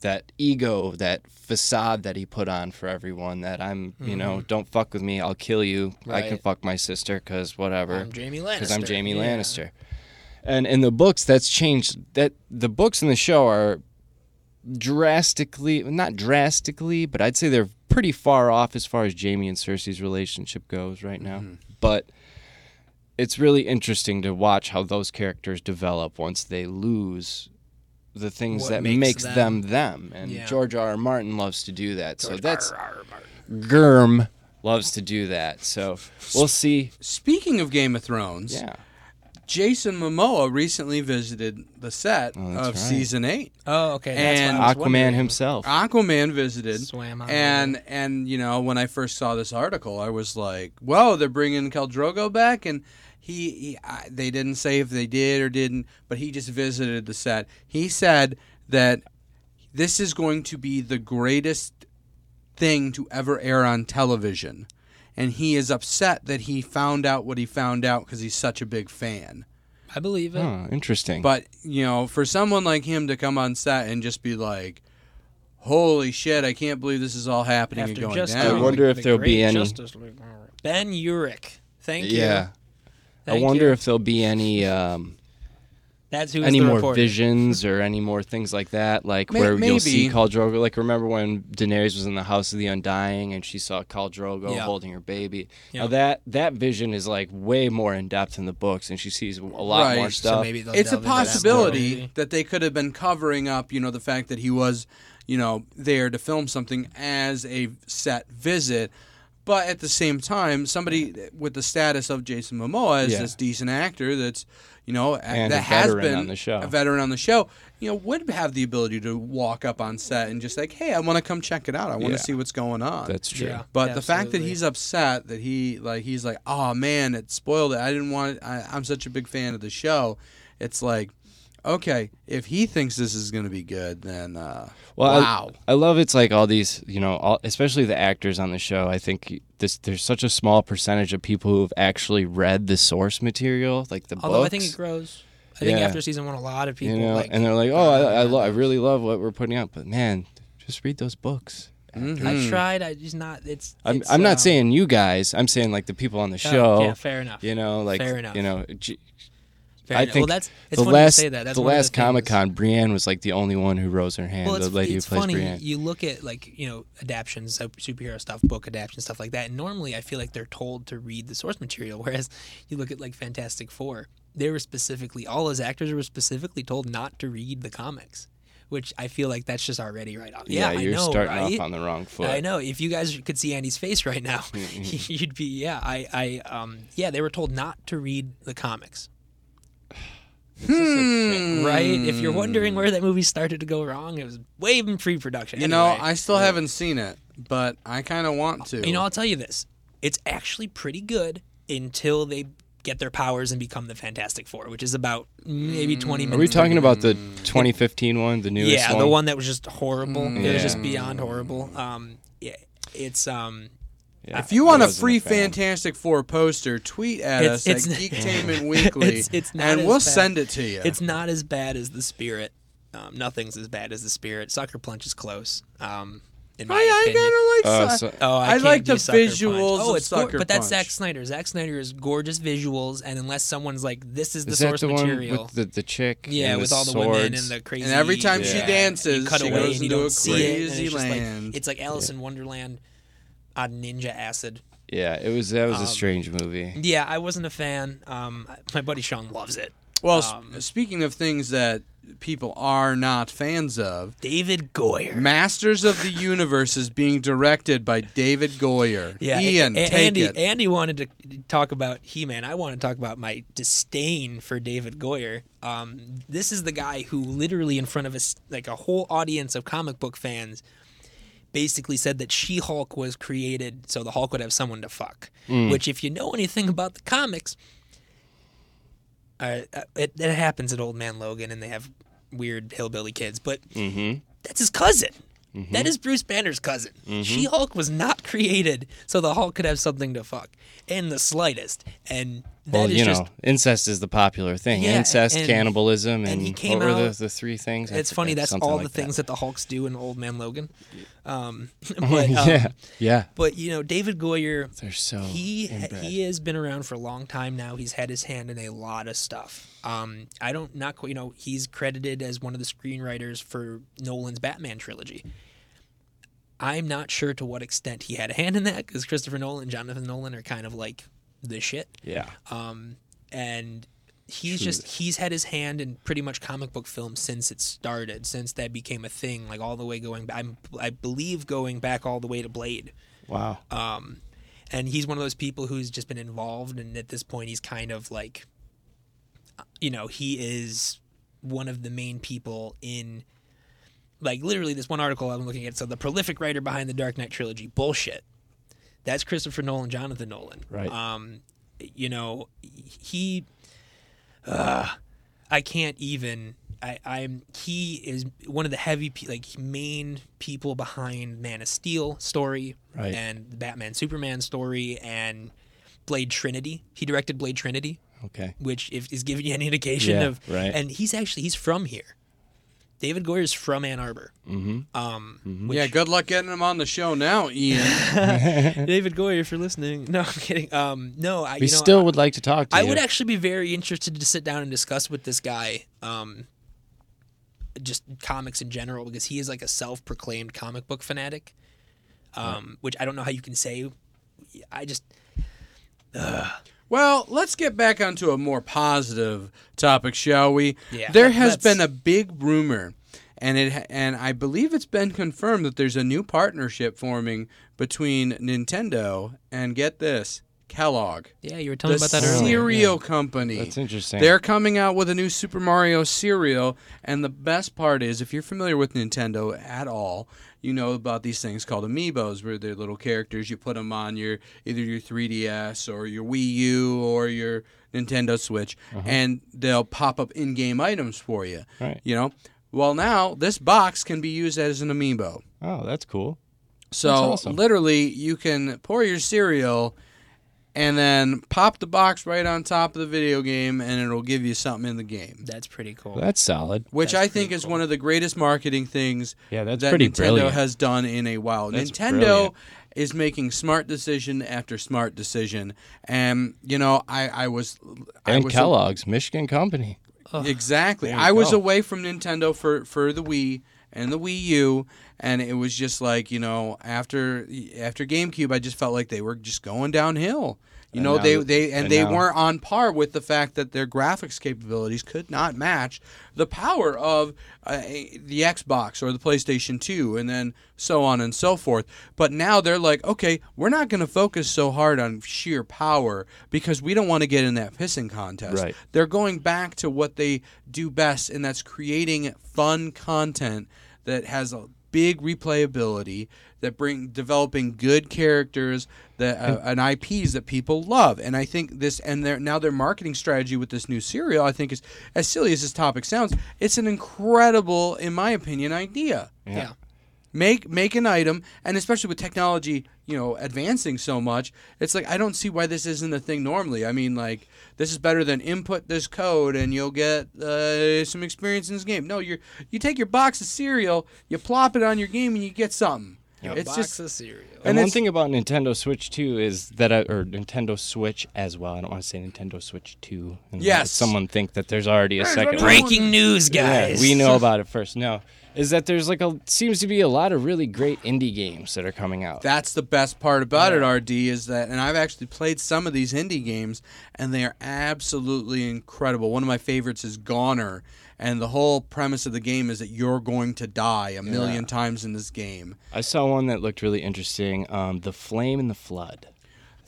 that ego, that facade that he put on for everyone that I'm, you know, don't fuck with me, I'll kill you. I can fuck my sister cuz whatever. I'm Jaime Lannister. because I'm Jaime Yeah. Lannister. And in the books, that's changed. That the books in the show are drastically, not drastically, but I'd say they're pretty far off as far as Jaime and Cersei's relationship goes right now. Mm-hmm. But it's really interesting to watch how those characters develop once they lose the things What that makes makes, them- them them. And Yeah. George R. R. Martin loves to do that. so that's R. R. Martin. Germ loves to do that. So we'll see. Speaking of Game of Thrones, Yeah. Jason Momoa recently visited the set Oh, of right. season eight. Oh, okay. That's And what Aquaman wondering. himself. Aquaman visited, Swam on and and you know when I first saw this article, I was like, "Whoa, they're bringing Khal Drogo back!" And he, he I, they didn't say if they did or didn't, but he just visited the set. He said that this is going to be the greatest thing to ever air on television, and he is upset that he found out what he found out because he's such a big fan. I believe it. Oh, interesting. But you know, for someone like him to come on set and just be like, "Holy shit, I can't believe this is all happening After and going just down." I wonder if the there'll be any- Justice League. Ben Urich. Thank you. yeah. I wonder you. if there'll be any um, That's who any the more reporter. visions or any more things like that, like May- where you'll see maybe. Khal Drogo. Like remember when Daenerys was in the House of the Undying and she saw Khal Drogo Yeah. holding her baby. Yeah. Now that that vision is like way more in depth in the books, and she sees a lot Right. more stuff. So maybe they'll it's a delve into that possibility that they could have been covering up, you know, the fact that he was, you know, there to film something as a set visit. But at the same time, somebody with the status of Jason Momoa as Yeah. this decent actor that's, you know, a- And that a has veteran been on the show. a veteran on the show, you know, would have the ability to walk up on set and just like, hey, I want to come check it out. I want Yeah. to see what's going on. That's true. Yeah. But the fact that Absolutely. he's upset that he like he's like, oh man, it spoiled it. I didn't want. It. I, I'm such a big fan of the show. It's like, okay, if he thinks this is going to be good, then uh, Well, wow. I, love it's like all these, you know, all, especially the actors on the show. I think this there's such a small percentage of people who have actually read the source material, like the Although books. I think it grows. I think after season one, a lot of people you know, like, and they're like, "Oh, I, I, lo- I really love what we're putting out," but man, just read those books. I tried. I just not. It's. I'm, it's, I'm not um, saying you guys. I'm saying like the people on the oh, show. yeah, fair enough. You know, like Fair enough. you know, G- Fair I enough. think well, that's it's the funny last you say that. That's the last Comic Con, Brienne was like the only one who rose her hand. Well, the it's, lady it's who plays funny. Brienne. You look at like you know adaptions, of superhero stuff, book adaptions, stuff like that. And normally, I feel like they're told to read the source material. <laughs> Whereas you look at like Fantastic Four, they were specifically all those actors were specifically told not to read the comics, which I feel like that's just already right off. yeah, I you're know, starting right? off on the wrong foot. I know. If you guys could see Andy's face right now, <laughs> you'd be yeah. I I um yeah. They were told not to read the comics. Right. If you're wondering where that movie started to go wrong, it was way in pre-production. You know, Anyway. I still haven't seen it, but I kind of want to. You know, I'll tell you this. It's actually pretty good until they get their powers and become the Fantastic Four, which is about maybe 20 minutes. Are we talking about the Mm. 2015 one, the newest Yeah, one? the one that was just horrible. It was just beyond horrible. Um, yeah, it's um, Yeah, if you want a free fan. Fantastic Four poster, tweet at It's- us at it's- Geektainment <laughs> Weekly, it's- it's not and we'll bad. send it to you. it's not as bad as the Spirit. Um, nothing's as bad as the Spirit. Sucker Punch is close. Um, in my I, I kind of like. Su- so- Oh, I, I like the Sucker Punch. visuals Oh, of it's gor- Sucker but that's Punch. Zack Snyder. Zack Snyder is gorgeous visuals, and unless someone's like, "This is the Is that source the material," one with the, the chick? yeah, and with the all the swords? women and the crazy. And every time she dances, you cut she away goes and you into don't a see it, and crazy it's like- land. it's like Alice in Wonderland on ninja acid. Yeah, it was that was Um, a strange movie. Yeah, I wasn't a fan. Um, my buddy Sean loves it. Well, s- Um, speaking of things that people are not fans of, David Goyer. Masters of the Universe is being directed by David Goyer. Yeah, Ian, A- take Andy. it. Andy wanted to talk about He-Man. I want to talk about my disdain for David Goyer. Um, this is the guy who literally, in front of us, like a whole audience of comic book fans, basically said that She-Hulk was created so the Hulk would have someone to fuck. Which, if you know anything about the comics, uh, uh, it, it happens at Old Man Logan, and they have weird hillbilly kids, but that's his cousin. That is Bruce Banner's cousin. She Hulk was not created so the Hulk could have something to fuck in the slightest. And that Well, is you just know, incest is the popular thing. Yeah, incest, and- cannibalism, and and, what were the, the three things? I it's funny that's all like the things that. that. the Hulks do in Old Man Logan. Um, <laughs> <laughs> but um, yeah, yeah. but you know David Goyer They're so he inbred. he has been around for a long time now. He's had his hand in a lot of stuff. Um, I don't not quite- you know he's credited as one of the screenwriters for Nolan's Batman trilogy. I'm not sure to what extent he had a hand in that because Christopher Nolan and Jonathan Nolan are kind of like the shit. yeah. Um, and he's just he's had his hand in pretty much comic book films since it started, since that became a thing, like all the way going. I'm, I believe going back all the way to Blade. Wow. Um, and he's one of those people who's just been involved, and at this point, he's kind of like, you know, he is one of the main people in, like, literally this one article I'm looking at. So the prolific writer behind the Dark Knight trilogy, bullshit. That's Christopher Nolan, Jonathan Nolan. Right. Um, you know, he, uh, I can't even. I, I'm. He is one of the heavy, like main people behind Man of Steel story, Right. and the Batman Superman story, and Blade Trinity. He directed Blade Trinity, Okay. which if, is giving you any indication Yeah, of. right. And he's actually he's from here. David Goyer is from Ann Arbor. Mm-hmm. Um, which- yeah, good luck getting him on the show now, Ian. <laughs> David Goyer, if you're listening. No, I'm kidding. Um, no, I We you know, still I, would like to talk to I you. would actually be very interested to sit down and discuss with this guy, um, just comics in general, because he is like a self-proclaimed comic book fanatic. Um, which I don't know how you can say. I just Well, let's get back onto a more positive topic, shall we? Yeah, There has let's- been a big rumor, and it and I believe it's been confirmed that there's a new partnership forming between Nintendo and get this, Kellogg. yeah, you were telling the me about that earlier. cereal company. That's interesting. They're coming out with a new Super Mario cereal, and the best part is, if you're familiar with Nintendo at all, you know about these things called amiibos, where they're little characters. You put them on your either your 3DS or your Wii U or your Nintendo Switch, uh-huh. and they'll pop up in-game items for you. Right. You know. Well, now this box can be used as an amiibo. Oh, that's cool. So awesome. literally, you can pour your cereal and then pop the box right on top of the video game, and it'll give you something in the game. That's pretty cool. That's solid. Which That's I think pretty is cool. one of the greatest marketing things Yeah, that's that pretty Nintendo brilliant. has done in a while. That's Nintendo brilliant. is making smart decision after smart decision, and you know, I I was I And was Kellogg's, Michigan company. Exactly. There you I was go. away from Nintendo for for the Wii and the Wii U, and it was just like you know after after GameCube, I just felt like they were just going downhill. You And know now they they and and they now- weren't on par with the fact that their graphics capabilities could not match the power of uh, the Xbox or the PlayStation 2 and then so on and so forth. But now they're like, okay, we're not going to focus so hard on sheer power because we don't want to get in that pissing contest. Right. They're going back to what they do best, and that's creating fun content that has a big replayability, that bring developing good characters, that uh, and IPs that people love. And I think this and their now their marketing strategy with this new cereal, I think is as silly as this topic sounds, it's an incredible, in my opinion, idea yeah. Make make an item and especially with technology you know advancing so much it's like i don't see why this isn't a thing normally i mean like this is better than input this code and you'll get uh, some experience in this game no you're you take your box of cereal you plop it on your game and you get something it's box just of cereal. And, And one thing about Nintendo Switch 2 is that, I, or Nintendo Switch as well. I don't want to say Nintendo Switch 2. And let Yes. Someone think that there's already a second one. Breaking news, Yeah, guys. we know about it first. No, is that there's like a seems to be a lot of really great indie games that are coming out. That's the best part about it, RD, is that, and I've actually played some of these indie games, and they are absolutely incredible. One of my favorites is GoNNER, and the whole premise of the game is that you're going to die a million times in this game. I saw one that looked really interesting. Um, the Flame and the Flood.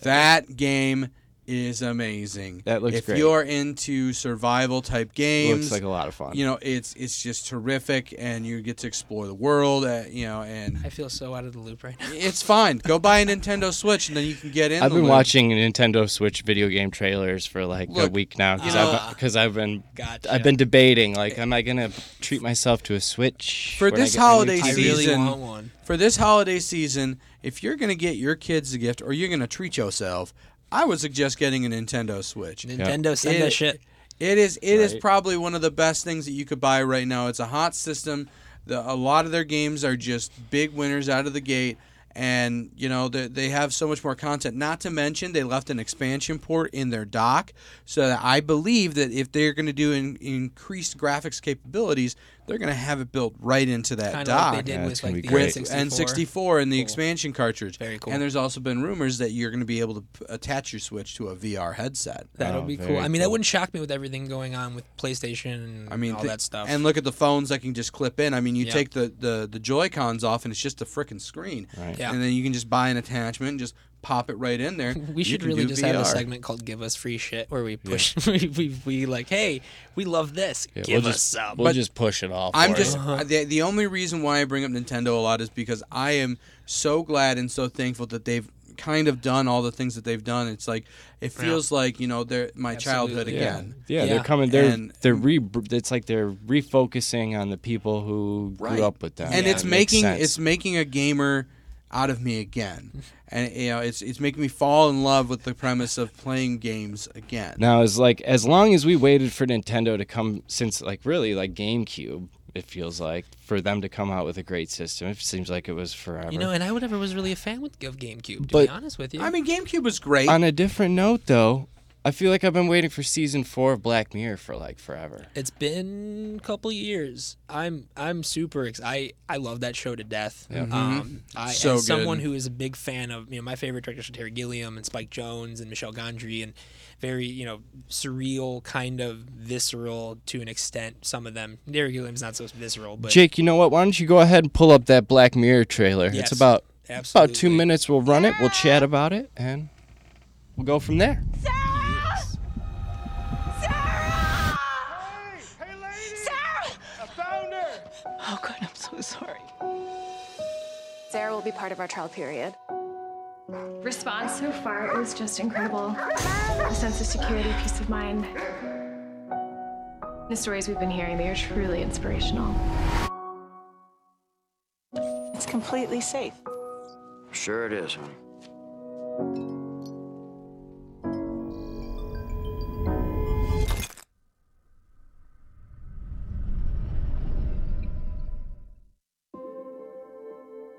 That game is amazing. That looks great. if great. you're into survival type games, Looks like a lot of fun. you know, it's it's just terrific, and you get to explore the world. At, you know, and I feel so out of the loop right now. it's fine. Go buy a Nintendo Switch, and then you can get in. I've the been loop. watching Nintendo Switch video game trailers for like a week now because you uh, know- I've because I've been Gotcha. I've been debating like am I gonna treat myself to a Switch For when I this get my holiday I TV? really season- want one. for this holiday season, if you're going to get your kids a gift or you're going to treat yourself, I would suggest getting a Nintendo Switch. Nintendo, send It- us shit. It is it is Right. probably one of the best things that you could buy right now. It's a hot system. The, a lot of their games are just big winners out of the gate, and you know they, they have so much more content. Not to mention they left an expansion port in their dock, so that I believe that if they're going to do in, increased graphics capabilities, they're going to have it built right into that Kind of dock like they did Yeah, with it's gonna like be the great. with N64. N64 and the Cool. expansion cartridge. Very cool. And there's also been rumors that you're going to be able to p- attach your Switch to a VR headset. That would Oh, be cool. very I mean, that wouldn't shock me with everything going on with PlayStation and I mean, all th- that stuff. And look at the phones that can just clip in. I mean, you Yeah. take the, the, the Joy Cons off and it's just a freaking screen. Right. Yeah. And then you can just buy an attachment and just pop it right in there. <laughs> we You should really do just have a segment called "Give Us Free Shit," where we push, <laughs> we, we we like, hey, we love this. Yeah, Give we'll us just some. we'll But just push it off. I'm for just you. Uh-huh. the, the only reason why I bring up Nintendo a lot is because I am so glad and so thankful that they've kind of done all the things that they've done. It's like it feels like you know they're my childhood Absolutely. yeah. again. Yeah, Yeah. they're coming. They're And- they're re. It's like they're refocusing on the people who Right. grew up with them. and Yeah, it's it making sense. it's making a gamer out of me again and you know it's it's making me fall in love with the premise of playing games again Now, as like as long as we waited for Nintendo to come, since like really like GameCube, It feels like for them to come out with a great system. It seems like it was forever. You know, and I never was really a fan with, of GameCube, to But- be honest with you. I mean, GameCube was great. On a different note, though, I feel like I've been waiting for season four of Black Mirror for like forever. It's been a couple years. I'm I'm super excited. I I love that show to death. Um, I So as someone who is a big fan of you know my favorite directors are Terry Gilliam and Spike Jonze and Michel Gondry and very you know surreal kind of visceral to an extent. Some of them Terry Gilliam's not so visceral, but Jake, you know what? Why don't you go ahead and pull up that Black Mirror trailer? Yes, it's about absolutely. about two minutes. We'll run it. We'll chat about it, and we'll go from there. Yes. Sarah will be part of our trial period. Response so far is just incredible. A sense of security, peace of mind. The stories we've been hearing, they are truly inspirational. It's completely safe. Sure it is, honey.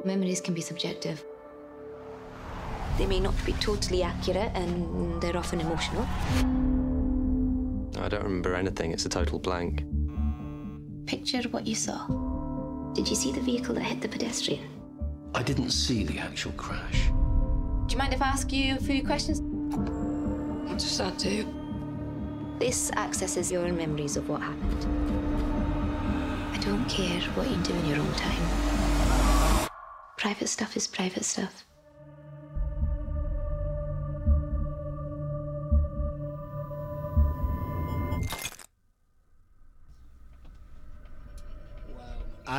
Memories can be subjective. They may not be totally accurate and they're often emotional. I don't remember anything. It's a total blank. Picture what you saw. Did you see the vehicle that hit the pedestrian? I didn't see the actual crash. Do you mind if I ask you a few questions? I just had to. This accesses your memories of what happened. I don't care what you do in your own time. Private stuff is private stuff.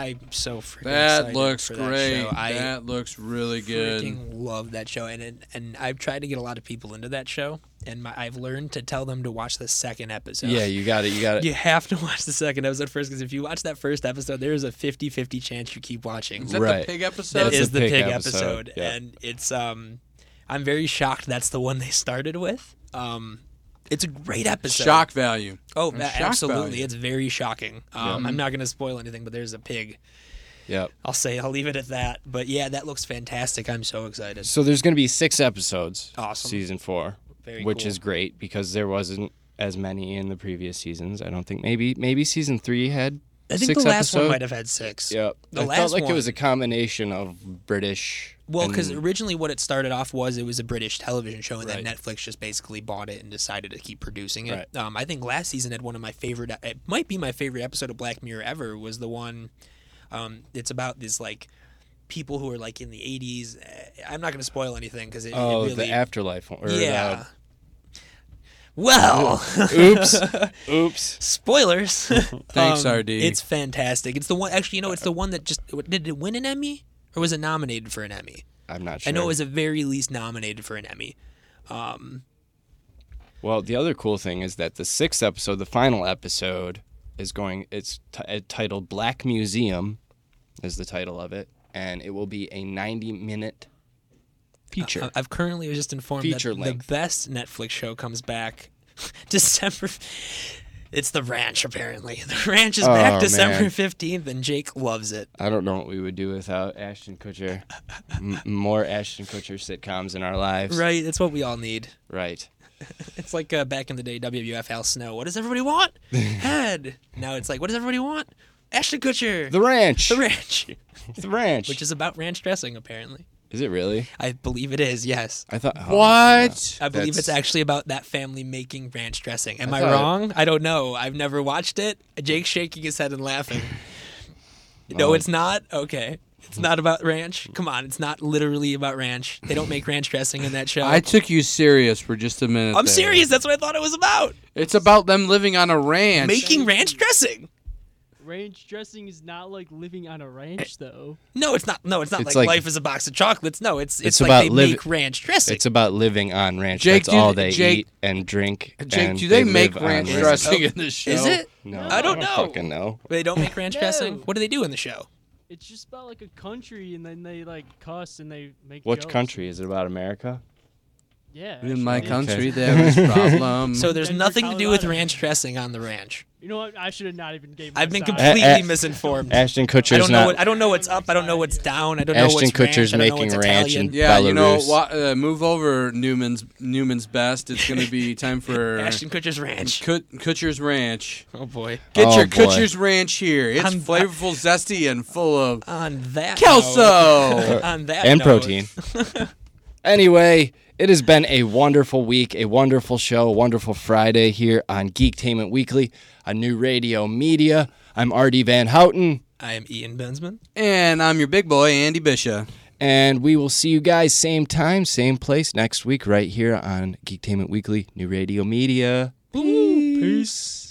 I'm so freaking that excited looks for that great. show. I that looks really good. freaking love that show, and and, and I've tried to get a lot of people into that show, and my, I've learned to tell them to watch the second episode. Yeah, you got it. You got it. <laughs> You have to watch the second episode first because if you watch that first episode, there is a 50-50 chance you keep watching. Is that Right. the pig episode? That That's is the the pig pig, episode, episode, yeah. and it's um, I'm very shocked that's the one they started with. Um, it's a great episode. Shock value. Oh, There's a- shock absolutely! value. It's very shocking. Um, I'm not going to spoil anything, but there's a pig. Yep. I'll say I'll leave it at that. But yeah, that looks fantastic. I'm so excited. So there's going to be six episodes. Awesome. Season four, Very which cool. is great because there wasn't as many in the previous seasons. I don't think maybe maybe season three had. I think the last one might have had six. Yeah, The I last felt like one, it was a combination of British. well, because and- originally what it started off was it was a British television show, and Right. then Netflix just basically bought it and decided to keep producing it. Right. Um, I think last season had one of my favorite. It might be my favorite episode of Black Mirror ever. Was the one. Um, it's about this like people who are like in the 80s. Eh, I'm not going to spoil anything because it, it oh, really. the afterlife. Or yeah. Well, <laughs> Oops. Oops. Spoilers. <laughs> Thanks, Um, RD. It's fantastic. It's the one. Actually, you know, it's the one that just did it win an Emmy or was it nominated for an Emmy? I'm not sure. I know it was at very least nominated for an Emmy. Um, Well, the other cool thing is that the sixth episode, the final episode, is going. It's t- uh, titled Black Museum, is the title of it, and it will be a 90-minute feature. I- I've currently just informed Feature that length. the best Netflix show comes back <laughs> December. It's The Ranch, apparently. The Ranch is Oh, back December man. 15th, and Jake loves it. I don't know what we would do without Ashton Kutcher. <laughs> M- more Ashton Kutcher sitcoms in our lives. Right, it's what we all need. Right. <laughs> It's like uh, back in the day, WWF Al Snow. What does everybody want? Head. Now it's like, what does everybody want? Ashton Kutcher. The Ranch. The Ranch. The Ranch. Which is about ranch dressing, apparently. Is it really? I believe it is, yes. I thought. oh, What? I believe it's actually about that family making ranch dressing. Am I I, thought- wrong? I don't know. I've never watched it. Jake's shaking his head and laughing. <laughs> No, Oh. it's not? Okay. It's not about ranch. Come on, it's not literally about ranch. They don't make ranch dressing in that show. I took you serious for just a minute. I'm there. serious. That's what I thought it was about. It's about them living on a ranch. Making ranch dressing. Ranch dressing is not like living on a ranch, eh, though. No, it's not. No, it's not It's like, like- life is a box of chocolates. No, it's it's, It's like about they liv- make ranch dressing. It's about living on ranch. Jake, That's do- all they Jake- eat and drink. Jake, and do they make live on ranch ranch. dressing oh. in this show? Is it? No, I don't know. Fucking no. They don't make ranch No. dressing. What do they do in the show? It's just about like a country, and then they like cuss and they make. Which jokes. country is it about? America? Yeah. In my actually. country, there is <laughs> problem. So there's Denver, nothing to do with Colorado. ranch dressing on the ranch. You know what? I should have not even gave. I've been side. completely A- a- misinformed. Ashton I Kutcher's don't know. not. What, I don't know what's up. I don't know what's down. I don't know what's Kutcher's ranch. I don't know making what's ranch Italian. and- yeah, you know, wa- uh, move over Newman's Newman's best. It's going to be <laughs> time for Ashton Kutcher's ranch. Kut- Kutcher's Ranch. Oh boy. Get Oh, your boy. Kutcher's Ranch here. It's I'm- flavorful, zesty, and full of On that Kelso. note- <laughs> on that and note- protein. anyway, it has been a wonderful week, a wonderful show, a wonderful Friday here on Geektainment Weekly, a new radio media. I'm R.D. Van Houten, I am Ian Bensman. And I'm your big boy, Andy Bishop. and we will see you guys same time, same place next week, right here on Geektainment Weekly, new radio media. Peace.